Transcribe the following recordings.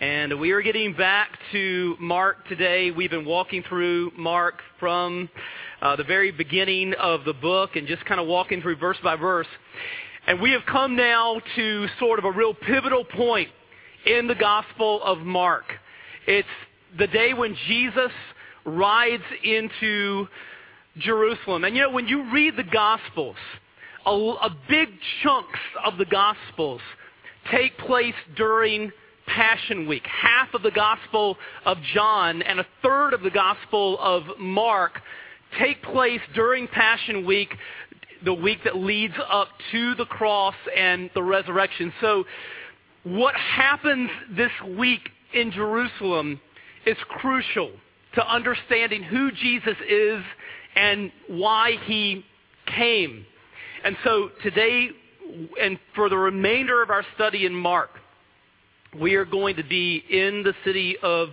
And we are getting back to Mark today. We've been walking through Mark from uh, the very beginning of the book and just kind of walking through verse by verse. And we have come now to sort of a real pivotal point in the Gospel of Mark. It's the day when Jesus rides into Jerusalem. And you know, when you read the Gospels, a, a big chunks of the Gospels take place during Passion Week. Half of the Gospel of John and a third of the Gospel of Mark take place during Passion Week, the week that leads up to the cross and the resurrection. So, what happens this week in Jerusalem is crucial to understanding who Jesus is and why he came. And so today, and for the remainder of our study in Mark, we are going to be in the city of,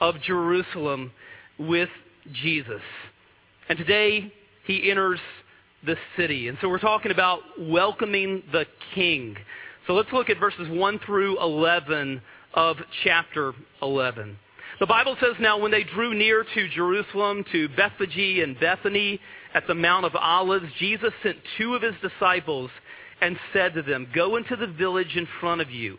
of Jerusalem with Jesus. And today, he enters the city. And so we're talking about welcoming the king. So let's look at verses 1 through 11 of chapter 11. The Bible says now when they drew near to Jerusalem, to Bethphage and Bethany at the Mount of Olives, Jesus sent two of his disciples and said to them, Go into the village in front of you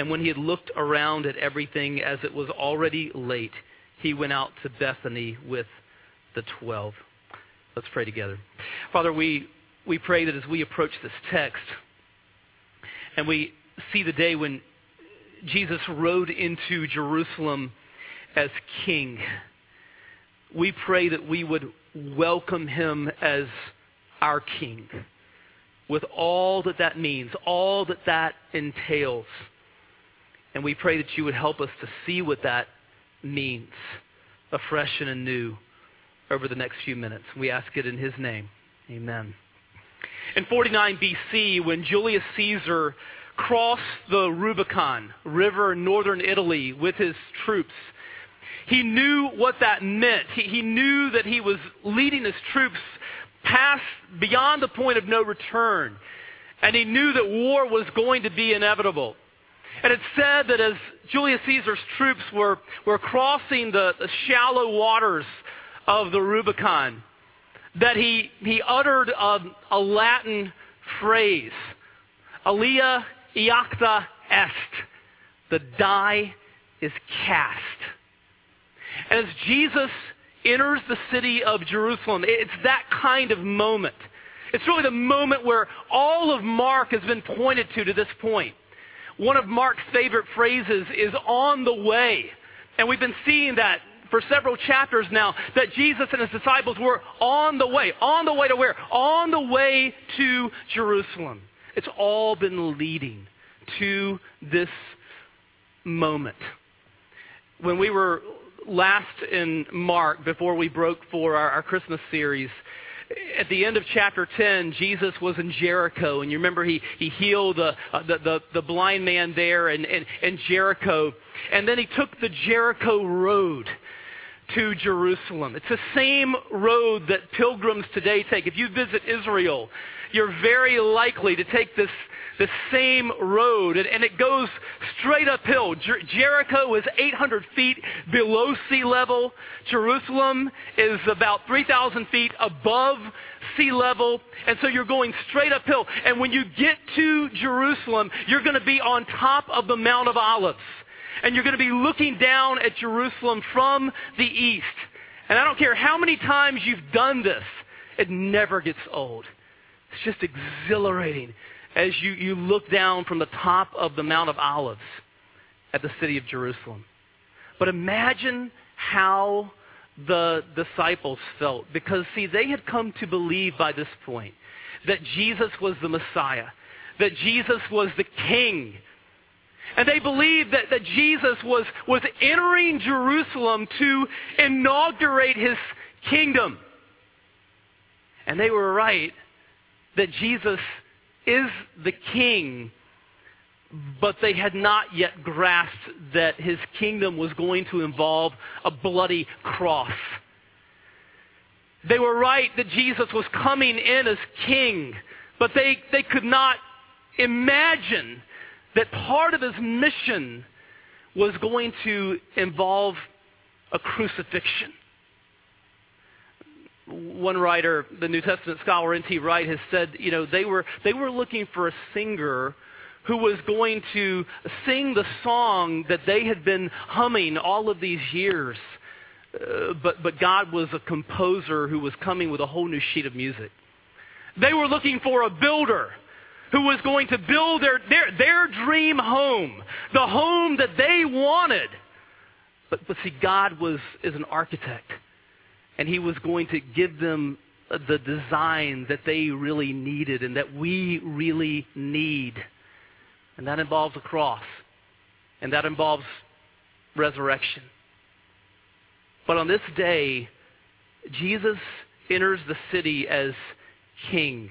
And when he had looked around at everything as it was already late, he went out to Bethany with the twelve. Let's pray together. Father, we, we pray that as we approach this text and we see the day when Jesus rode into Jerusalem as king, we pray that we would welcome him as our king with all that that means, all that that entails. And we pray that you would help us to see what that means afresh and anew over the next few minutes. We ask it in his name. Amen. In 49 BC, when Julius Caesar crossed the Rubicon River in northern Italy with his troops, he knew what that meant. He, he knew that he was leading his troops past, beyond the point of no return. And he knew that war was going to be inevitable. And it's said that as Julius Caesar's troops were, were crossing the, the shallow waters of the Rubicon, that he, he uttered a, a Latin phrase, Alea iacta est, the die is cast. And as Jesus enters the city of Jerusalem, it's that kind of moment. It's really the moment where all of Mark has been pointed to to this point. One of Mark's favorite phrases is on the way. And we've been seeing that for several chapters now that Jesus and his disciples were on the way. On the way to where? On the way to Jerusalem. It's all been leading to this moment. When we were last in Mark, before we broke for our, our Christmas series, at the end of chapter 10, Jesus was in Jericho, and you remember he, he healed the, uh, the, the, the, blind man there in, in, in Jericho. And then he took the Jericho road to Jerusalem. It's the same road that pilgrims today take. If you visit Israel, you're very likely to take this, this same road, and, and it goes straight uphill. Jer- Jericho is 800 feet below sea level. Jerusalem is about 3,000 feet above sea level, and so you're going straight uphill. And when you get to Jerusalem, you're going to be on top of the Mount of Olives and you're going to be looking down at Jerusalem from the east. And I don't care how many times you've done this, it never gets old. It's just exhilarating as you, you look down from the top of the Mount of Olives at the city of Jerusalem. But imagine how the disciples felt. Because, see, they had come to believe by this point that Jesus was the Messiah, that Jesus was the King and they believed that, that Jesus was, was entering Jerusalem to inaugurate his kingdom. And they were right that Jesus is the king, but they had not yet grasped that his kingdom was going to involve a bloody cross. They were right that Jesus was coming in as king, but they, they could not imagine that part of his mission was going to involve a crucifixion. One writer, the New Testament scholar N.T. Wright, has said, you know, they were, they were looking for a singer who was going to sing the song that they had been humming all of these years. Uh, but, but God was a composer who was coming with a whole new sheet of music. They were looking for a builder who was going to build their, their, their dream home, the home that they wanted. But, but see, God was, is an architect, and He was going to give them the design that they really needed and that we really need. And that involves a cross, and that involves resurrection. But on this day, Jesus enters the city as king.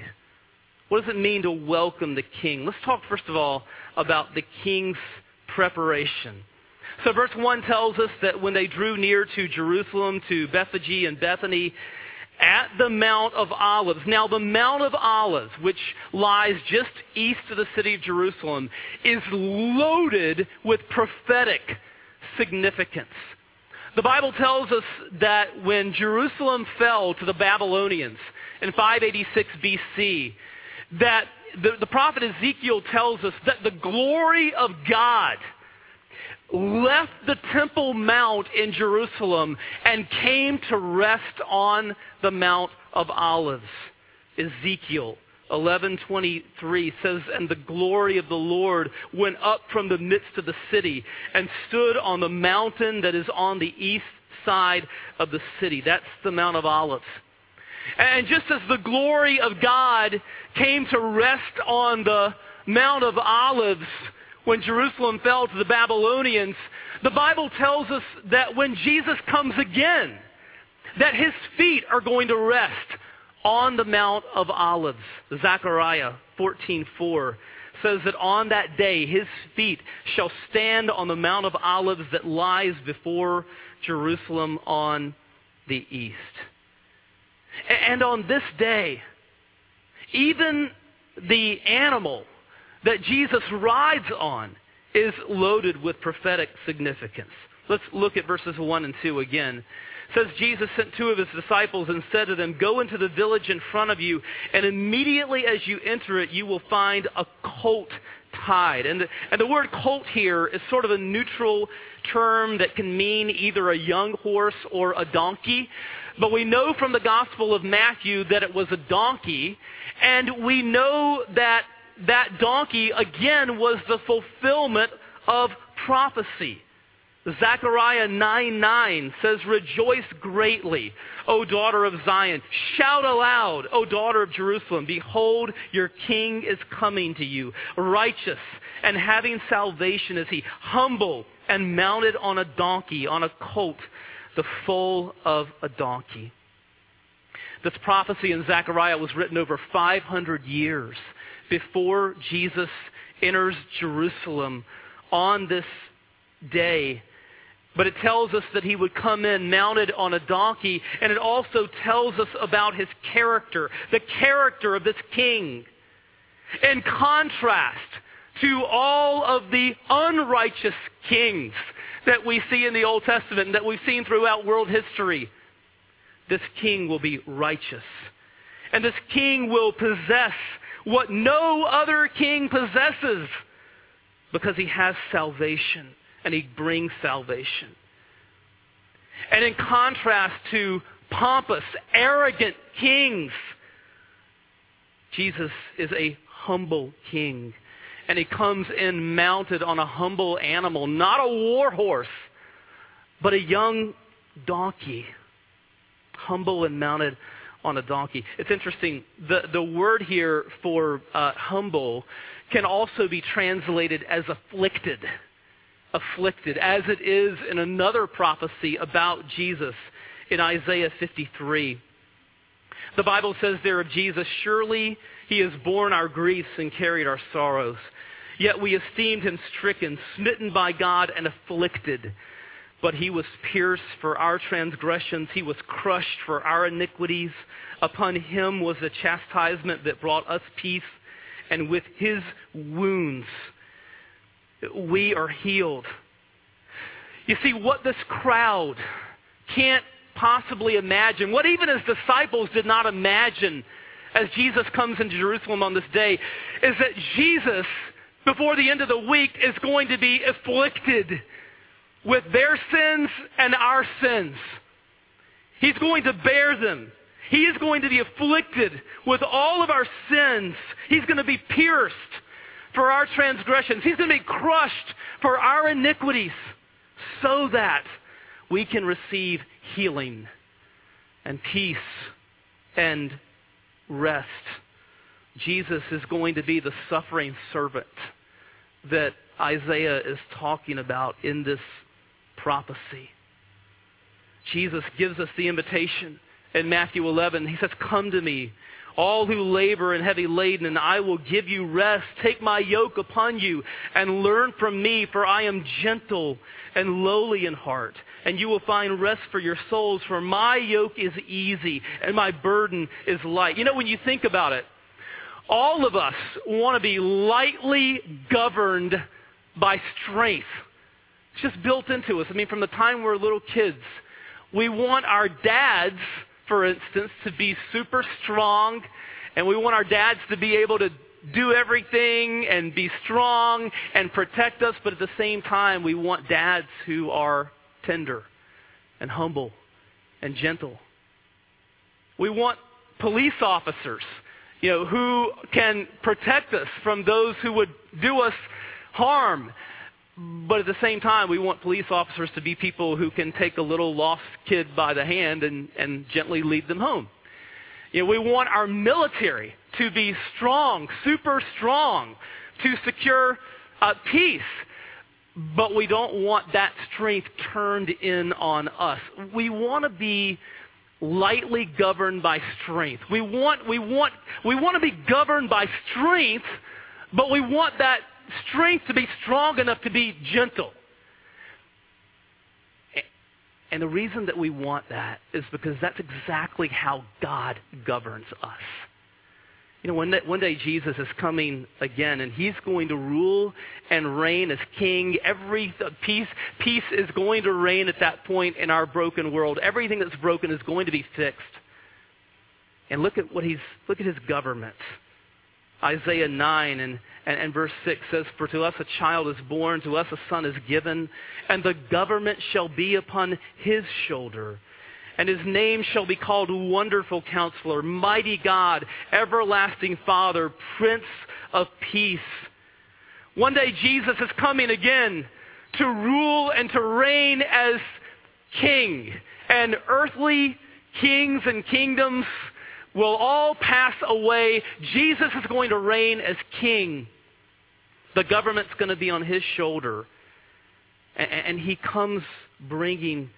What does it mean to welcome the king? Let's talk first of all about the king's preparation. So verse 1 tells us that when they drew near to Jerusalem, to Bethphage and Bethany, at the Mount of Olives. Now, the Mount of Olives, which lies just east of the city of Jerusalem, is loaded with prophetic significance. The Bible tells us that when Jerusalem fell to the Babylonians in 586 BC, that the, the prophet Ezekiel tells us that the glory of God left the Temple Mount in Jerusalem and came to rest on the Mount of Olives. Ezekiel 11:23 says and the glory of the Lord went up from the midst of the city and stood on the mountain that is on the east side of the city. That's the Mount of Olives. And just as the glory of God came to rest on the Mount of Olives when Jerusalem fell to the Babylonians, the Bible tells us that when Jesus comes again, that his feet are going to rest on the Mount of Olives. Zechariah 14:4 says that on that day his feet shall stand on the Mount of Olives that lies before Jerusalem on the east. And on this day, even the animal that Jesus rides on is loaded with prophetic significance. Let's look at verses 1 and 2 again. It says Jesus sent two of his disciples and said to them, Go into the village in front of you, and immediately as you enter it, you will find a colt tied. And the, and the word colt here is sort of a neutral term that can mean either a young horse or a donkey. But we know from the Gospel of Matthew that it was a donkey, and we know that that donkey, again, was the fulfillment of prophecy. Zechariah 9 9 says, Rejoice greatly, O daughter of Zion. Shout aloud, O daughter of Jerusalem. Behold, your king is coming to you, righteous and having salvation is he, humble and mounted on a donkey, on a colt, the foal of a donkey. This prophecy in Zechariah was written over 500 years before Jesus enters Jerusalem on this day. But it tells us that he would come in mounted on a donkey, and it also tells us about his character, the character of this king. In contrast to all of the unrighteous kings that we see in the Old Testament and that we've seen throughout world history, this king will be righteous. And this king will possess what no other king possesses because he has salvation and he brings salvation. And in contrast to pompous, arrogant kings, Jesus is a humble king. And he comes in mounted on a humble animal, not a war horse, but a young donkey, humble and mounted on a donkey. It's interesting. The, the word here for uh, humble can also be translated as afflicted. Afflicted, as it is in another prophecy about Jesus in Isaiah 53. The Bible says there of Jesus, Surely he has borne our griefs and carried our sorrows. Yet we esteemed him stricken, smitten by God, and afflicted. But he was pierced for our transgressions, he was crushed for our iniquities. Upon him was the chastisement that brought us peace, and with his wounds we are healed. You see, what this crowd can't possibly imagine, what even his disciples did not imagine as Jesus comes into Jerusalem on this day, is that Jesus, before the end of the week, is going to be afflicted with their sins and our sins. He's going to bear them. He is going to be afflicted with all of our sins. He's going to be pierced for our transgressions. He's going to be crushed for our iniquities so that we can receive healing and peace and rest. Jesus is going to be the suffering servant that Isaiah is talking about in this prophecy. Jesus gives us the invitation in Matthew 11. He says, Come to me, all who labor and heavy laden, and I will give you rest. Take my yoke upon you and learn from me, for I am gentle and lowly in heart, and you will find rest for your souls, for my yoke is easy and my burden is light. You know, when you think about it, all of us want to be lightly governed by strength. It's just built into us. I mean, from the time we're little kids, we want our dads, for instance, to be super strong, and we want our dads to be able to do everything and be strong and protect us, but at the same time, we want dads who are tender and humble and gentle. We want police officers, you know, who can protect us from those who would do us harm. But at the same time, we want police officers to be people who can take a little lost kid by the hand and, and gently lead them home. You know, we want our military to be strong, super strong, to secure uh, peace. But we don't want that strength turned in on us. We want to be lightly governed by strength. We want, we want, we want to be governed by strength, but we want that strength to be strong enough to be gentle. And the reason that we want that is because that's exactly how God governs us. You know, one day, one day Jesus is coming again, and he's going to rule and reign as king. Every uh, peace, peace is going to reign at that point in our broken world. Everything that's broken is going to be fixed. And look at what he's look at his government. Isaiah 9 and, and, and, verse 6 says, For to us a child is born, to us a son is given, and the government shall be upon his shoulder. And his name shall be called Wonderful Counselor, Mighty God, Everlasting Father, Prince of Peace. One day Jesus is coming again to rule and to reign as king. And earthly kings and kingdoms will all pass away. Jesus is going to reign as king. The government's going to be on his shoulder. And, he comes bringing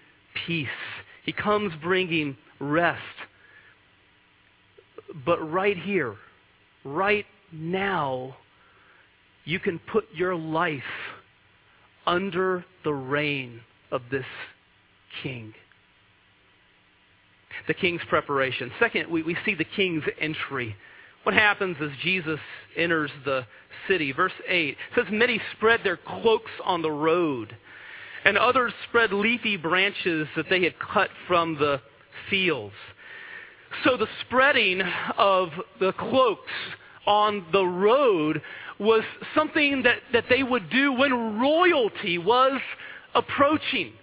peace. He comes bringing rest. But right here, right now, you can put your life under the reign of this king. The king's preparation. Second, we, we see the king's entry. What happens as Jesus enters the city? Verse 8 says, Many spread their cloaks on the road, and others spread leafy branches that they had cut from the fields. So the spreading of the cloaks on the road was something that, that they would do when royalty was approaching.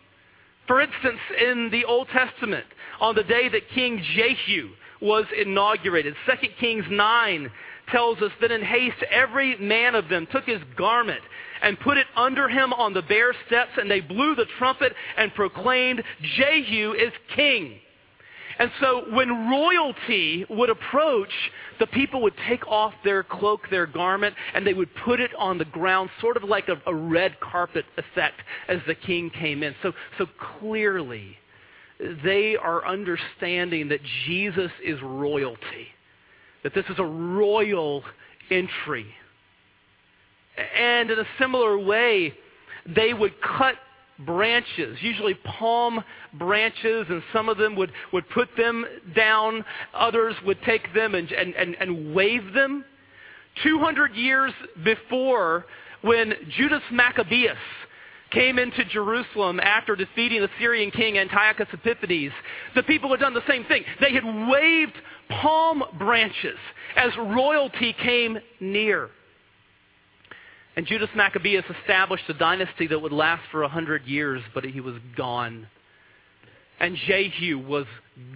For instance, in the Old Testament, on the day that King Jehu was inaugurated, 2 Kings 9 tells us that in haste every man of them took his garment and put it under him on the bare steps, and they blew the trumpet and proclaimed, Jehu is king. And so when royalty would approach, the people would take off their cloak, their garment, and they would put it on the ground, sort of like a, a red carpet effect as the king came in. So, so clearly, they are understanding that Jesus is royalty, that this is a royal entry. And in a similar way, they would cut branches, usually palm branches, and some of them would, would put them down. Others would take them and, and, and, and wave them. 200 years before, when Judas Maccabeus came into Jerusalem after defeating the Syrian king Antiochus Epiphanes, the people had done the same thing. They had waved palm branches as royalty came near. And Judas Maccabeus established a dynasty that would last for a hundred years, but he was gone. And Jehu was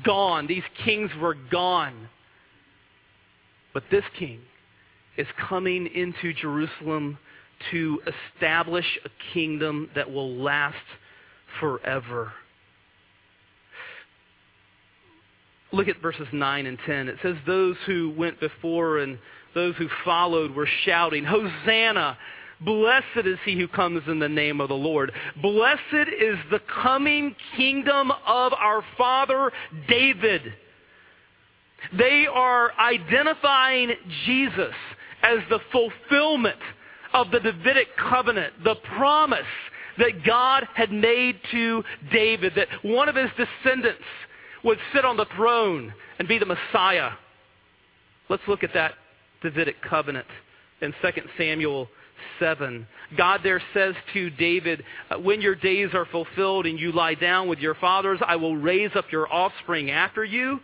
gone. These kings were gone. But this king is coming into Jerusalem to establish a kingdom that will last forever. Look at verses 9 and 10. It says, Those who went before and those who followed were shouting, Hosanna! Blessed is he who comes in the name of the Lord. Blessed is the coming kingdom of our father David. They are identifying Jesus as the fulfillment of the Davidic covenant, the promise that God had made to David, that one of his descendants would sit on the throne and be the Messiah. Let's look at that Davidic covenant in 2 Samuel 7. God there says to David, uh, When your days are fulfilled and you lie down with your fathers, I will raise up your offspring after you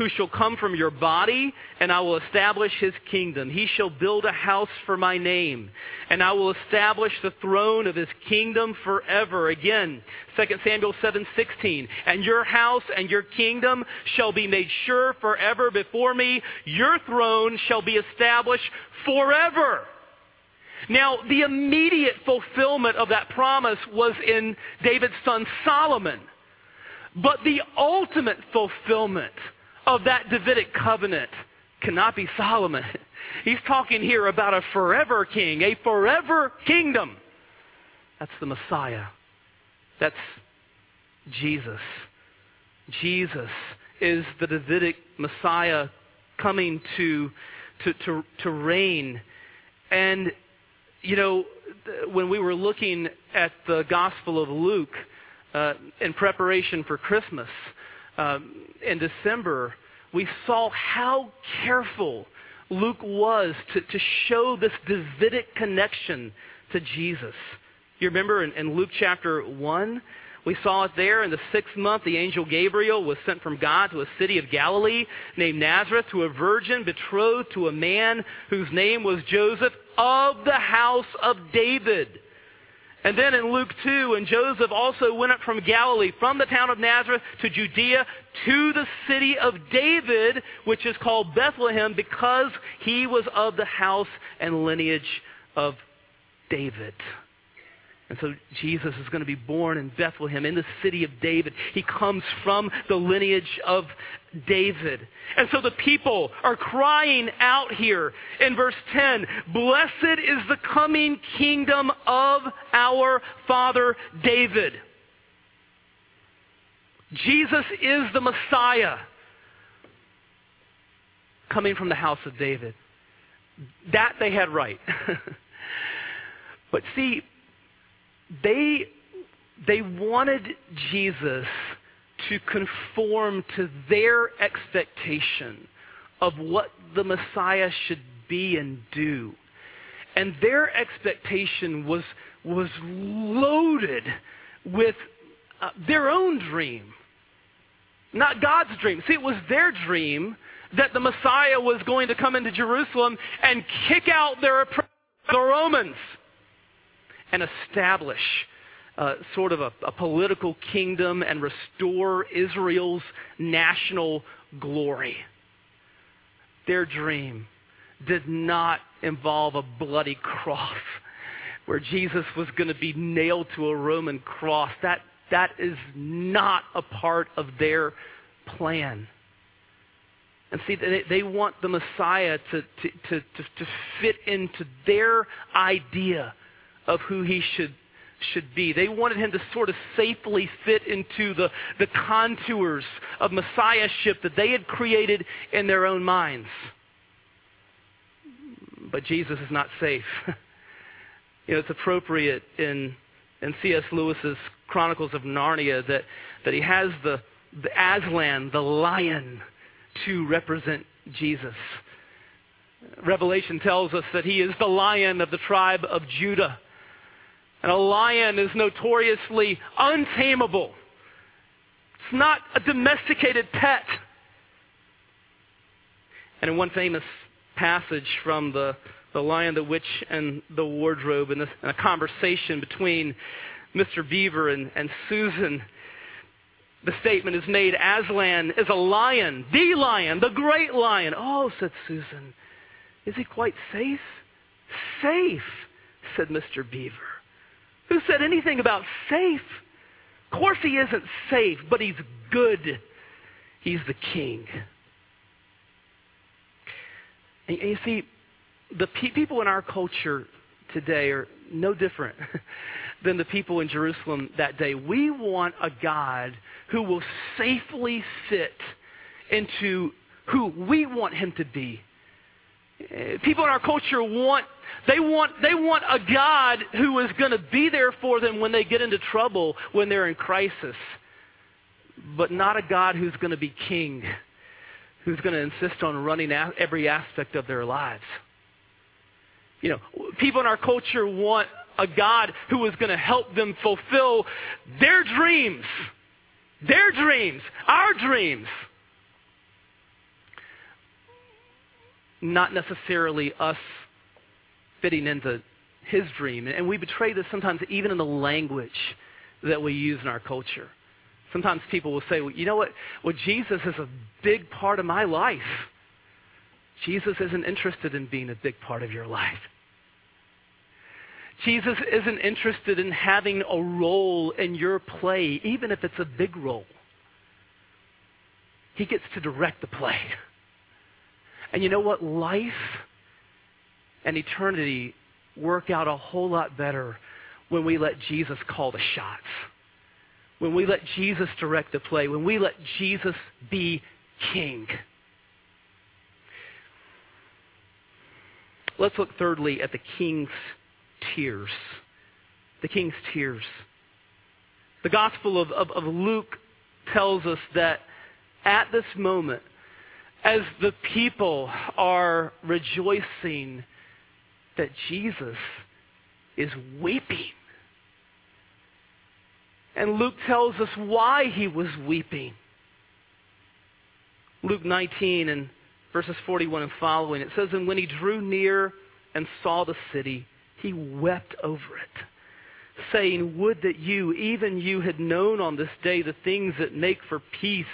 who shall come from your body, and I will establish his kingdom. He shall build a house for my name, and I will establish the throne of his kingdom forever. Again, 2 Samuel 7:16. And your house and your kingdom shall be made sure forever before me. Your throne shall be established forever. Now, the immediate fulfillment of that promise was in David's son Solomon. But the ultimate fulfillment of that Davidic covenant cannot be Solomon. He's talking here about a forever king, a forever kingdom. That's the Messiah. That's Jesus. Jesus is the Davidic Messiah coming to, to, to, to reign. And, you know, when we were looking at the Gospel of Luke uh, in preparation for Christmas, um, in December, we saw how careful Luke was to, to show this Davidic connection to Jesus. You remember in, in Luke chapter 1, we saw it there in the sixth month, the angel Gabriel was sent from God to a city of Galilee named Nazareth to a virgin betrothed to a man whose name was Joseph of the house of David. And then in Luke 2, and Joseph also went up from Galilee, from the town of Nazareth to Judea, to the city of David, which is called Bethlehem, because he was of the house and lineage of David. And so Jesus is going to be born in Bethlehem, in the city of David. He comes from the lineage of David. And so the people are crying out here in verse 10 Blessed is the coming kingdom of our father David. Jesus is the Messiah coming from the house of David. That they had right. but see, they, they wanted Jesus to conform to their expectation of what the Messiah should be and do. And their expectation was, was loaded with uh, their own dream, not God's dream. See, it was their dream that the Messiah was going to come into Jerusalem and kick out their the Romans and establish uh, sort of a, a political kingdom and restore Israel's national glory. Their dream did not involve a bloody cross where Jesus was going to be nailed to a Roman cross. That, that is not a part of their plan. And see, they, they want the Messiah to, to, to, to, fit into their idea of who he should, should be. They wanted him to sort of safely fit into the, the contours of Messiahship that they had created in their own minds. But Jesus is not safe. you know, it's appropriate in, in C.S. Lewis's Chronicles of Narnia that, that he has the, the Aslan, the lion, to represent Jesus. Revelation tells us that he is the lion of the tribe of Judah. And a lion is notoriously untamable. It's not a domesticated pet. And in one famous passage from the, the Lion, the Witch, and the Wardrobe, in, a conversation between Mr. Beaver and, and Susan, the statement is made Aslan is a lion, the lion, the great lion. Oh, said Susan, is he quite safe? Safe, said Mr. Beaver. Who said anything about safe? Of course he isn't safe, but he's good. He's the king. And you see, the pe- people in our culture today are no different than the people in Jerusalem that day. We want a God who will safely fit into who we want him to be. People in our culture want they want they want a God who is going to be there for them when they get into trouble, when they're in crisis. But not a God who's going to be king, who's going to insist on running every aspect of their lives. You know, people in our culture want a God who is going to help them fulfill their dreams. Their dreams. Our dreams. Not necessarily us fitting into his dream. And we betray this sometimes even in the language that we use in our culture. Sometimes people will say, well, you know what? Well, Jesus is a big part of my life. Jesus isn't interested in being a big part of your life. Jesus isn't interested in having a role in your play, even if it's a big role. He gets to direct the play. And you know what? Life and eternity work out a whole lot better when we let Jesus call the shots. When we let Jesus direct the play. When we let Jesus be king. Let's look thirdly at the king's tears. The king's tears. The Gospel of, of, of Luke tells us that at this moment, as the people are rejoicing that Jesus is weeping. And Luke tells us why he was weeping. Luke 19 and verses 41 and following, it says, And when he drew near and saw the city, he wept over it, saying, Would that you, even you, had known on this day the things that make for peace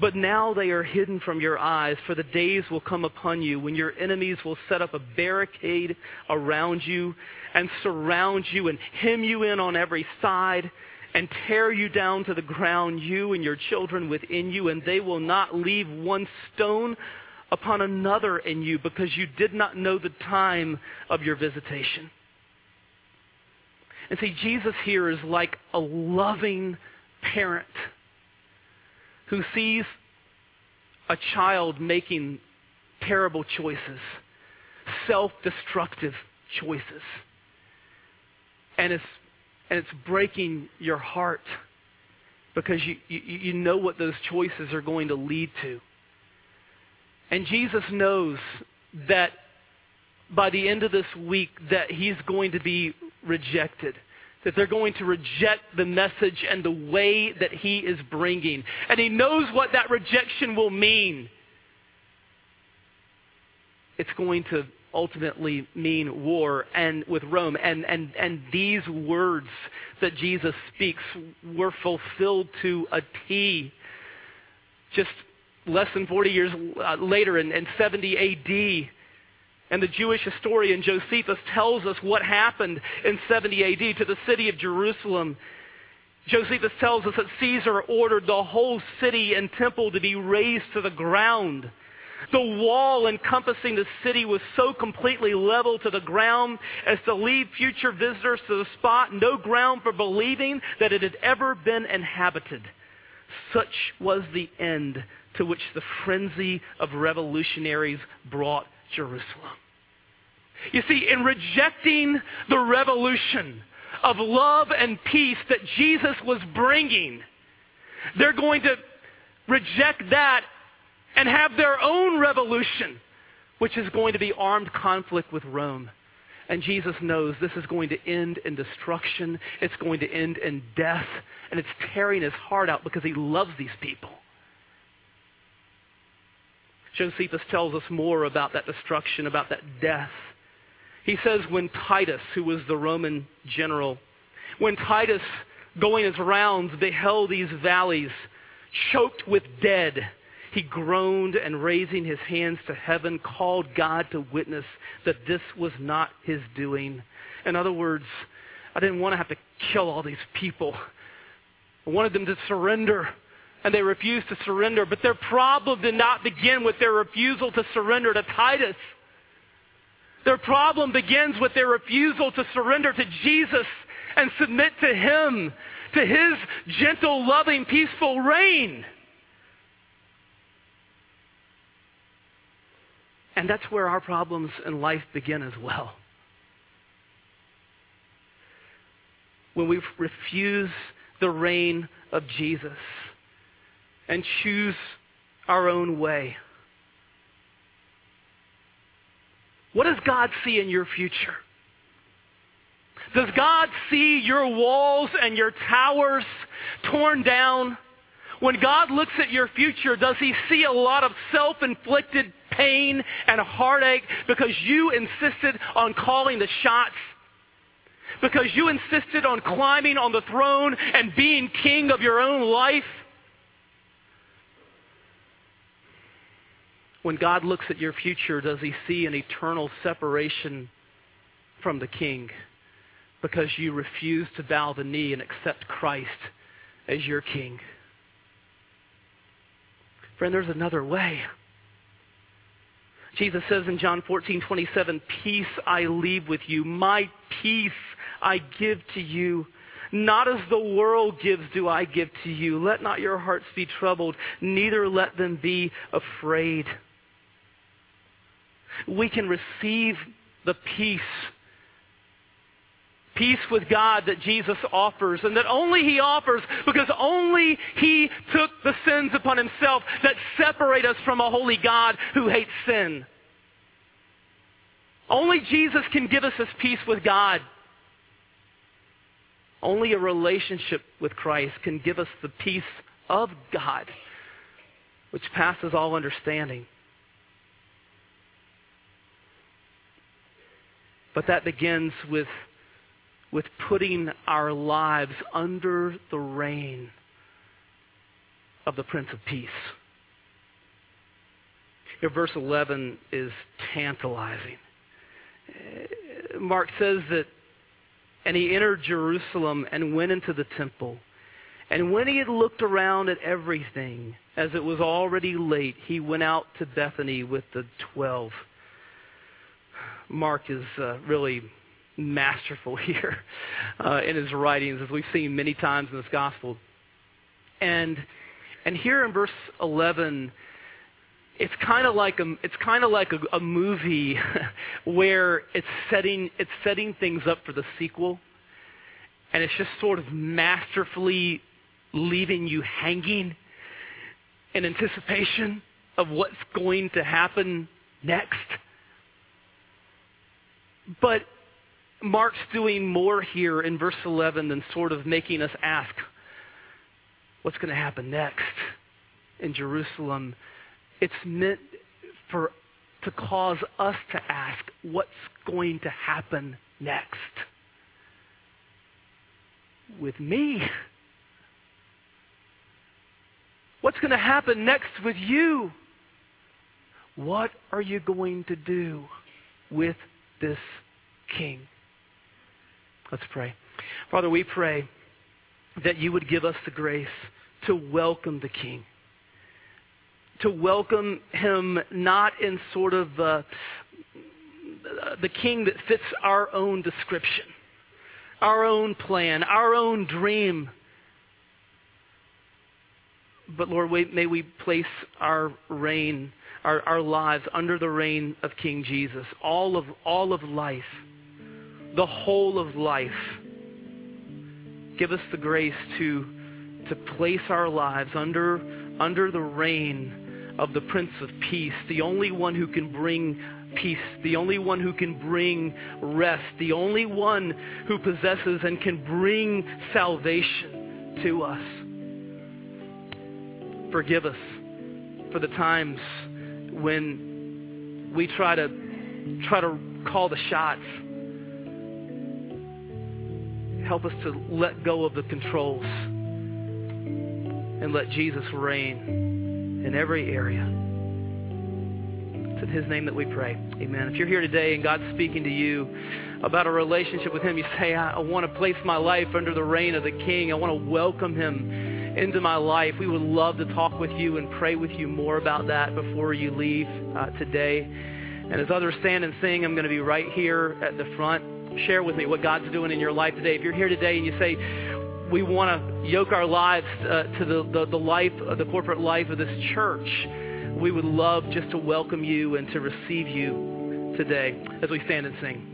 but now they are hidden from your eyes, for the days will come upon you when your enemies will set up a barricade around you and surround you and hem you in on every side and tear you down to the ground, you and your children within you, and they will not leave one stone upon another in you because you did not know the time of your visitation. And see, Jesus here is like a loving parent who sees a child making terrible choices, self destructive choices, and is and it's breaking your heart because you, you, you know what those choices are going to lead to. And Jesus knows that by the end of this week that he's going to be rejected that they're going to reject the message and the way that he is bringing. And he knows what that rejection will mean. It's going to ultimately mean war and with Rome. And, and, and these words that Jesus speaks were fulfilled to a T. Just less than 40 years uh, later in, in 70 AD, and the Jewish historian Josephus tells us what happened in 70 AD to the city of Jerusalem. Josephus tells us that Caesar ordered the whole city and temple to be razed to the ground. The wall encompassing the city was so completely leveled to the ground as to leave future visitors to the spot no ground for believing that it had ever been inhabited. Such was the end to which the frenzy of revolutionaries brought Jerusalem. You see, in rejecting the revolution of love and peace that Jesus was bringing, they're going to reject that and have their own revolution, which is going to be armed conflict with Rome. And Jesus knows this is going to end in destruction. It's going to end in death. And it's tearing his heart out because he loves these people. Josephus tells us more about that destruction, about that death. He says when Titus, who was the Roman general, when Titus, going his rounds, beheld these valleys choked with dead, he groaned and raising his hands to heaven called God to witness that this was not his doing. In other words, I didn't want to have to kill all these people. I wanted them to surrender and they refused to surrender. But their problem did not begin with their refusal to surrender to Titus. Their problem begins with their refusal to surrender to Jesus and submit to Him, to His gentle, loving, peaceful reign. And that's where our problems in life begin as well. When we refuse the reign of Jesus and choose our own way. What does God see in your future? Does God see your walls and your towers torn down? When God looks at your future, does He see a lot of self inflicted pain and heartache because you insisted on calling the shots? Because you insisted on climbing on the throne and being king of your own life? When God looks at your future, does he see an eternal separation from the king because you refuse to bow the knee and accept Christ as your king? Friend, there's another way. Jesus says in John 14, 27, Peace I leave with you, my peace I give to you. Not as the world gives do I give to you. Let not your hearts be troubled, neither let them be afraid we can receive the peace. Peace with God that Jesus offers, and that only He offers because only He took the sins upon Himself that separate us from a holy God who hates sin. Only Jesus can give us this peace with God. Only a relationship with Christ can give us the peace of God, which passes all understanding. But that begins with, with putting our lives under the reign of the Prince of Peace. Here, verse 11 is tantalizing. Mark says that, and he entered Jerusalem and went into the temple. And when he had looked around at everything, as it was already late, he went out to Bethany with the twelve. Mark is uh, really masterful here uh, in his writings, as we've seen many times in this gospel. And and here in verse 11, it's kind of like a it's kind of like a, a movie where it's setting it's setting things up for the sequel. and it's just sort of masterfully leaving you hanging in anticipation of what's going to happen next. But Mark's doing more here in verse 11 than sort of making us ask, what's going to happen next in Jerusalem? It's meant for to cause us to ask, what's going to happen next with me? What's going to happen next with you? What are you going to do with this king? Let's pray. Father, we pray that you would give us the grace to welcome the king. To welcome him not in sort of uh, the king that fits our own description, our own plan, our own dream. But Lord, may we place our reign, our, our lives under the reign of King Jesus, all of, all of life the whole of life. Give us the grace to, to place our lives under, under the reign of the Prince of Peace, the only one who can bring peace, the only one who can bring rest, the only one who possesses and can bring salvation to us. Forgive us for the times when we try to try to call the shots Help us to let go of the controls and let Jesus reign in every area. It's in His name that we pray. Amen. If you're here today and God's speaking to you about a relationship with Him, you say, I, I want to place my life under the reign of the King. I want to welcome Him into my life. We would love to talk with you and pray with you more about that before you leave uh, today. And as others stand and sing, I'm going to be right here at the front share with me what God's doing in your life today. If you're here today and you say, we want to yoke our lives uh, to the, the, the life, uh, the corporate life of this church, we would love just to welcome you and to receive you today as we stand and sing.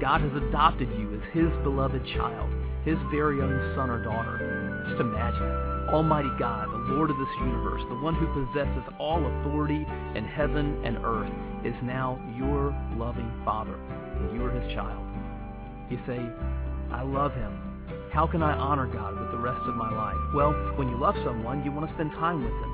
God has adopted you as His beloved child, His very own son or daughter. Just imagine. Almighty God, the Lord of this universe, the one who possesses all authority in heaven and earth, is now your loving Father, and you are His child. You say, I love Him. How can I honor God with the rest of my life? Well, when you love someone, you want to spend time with them.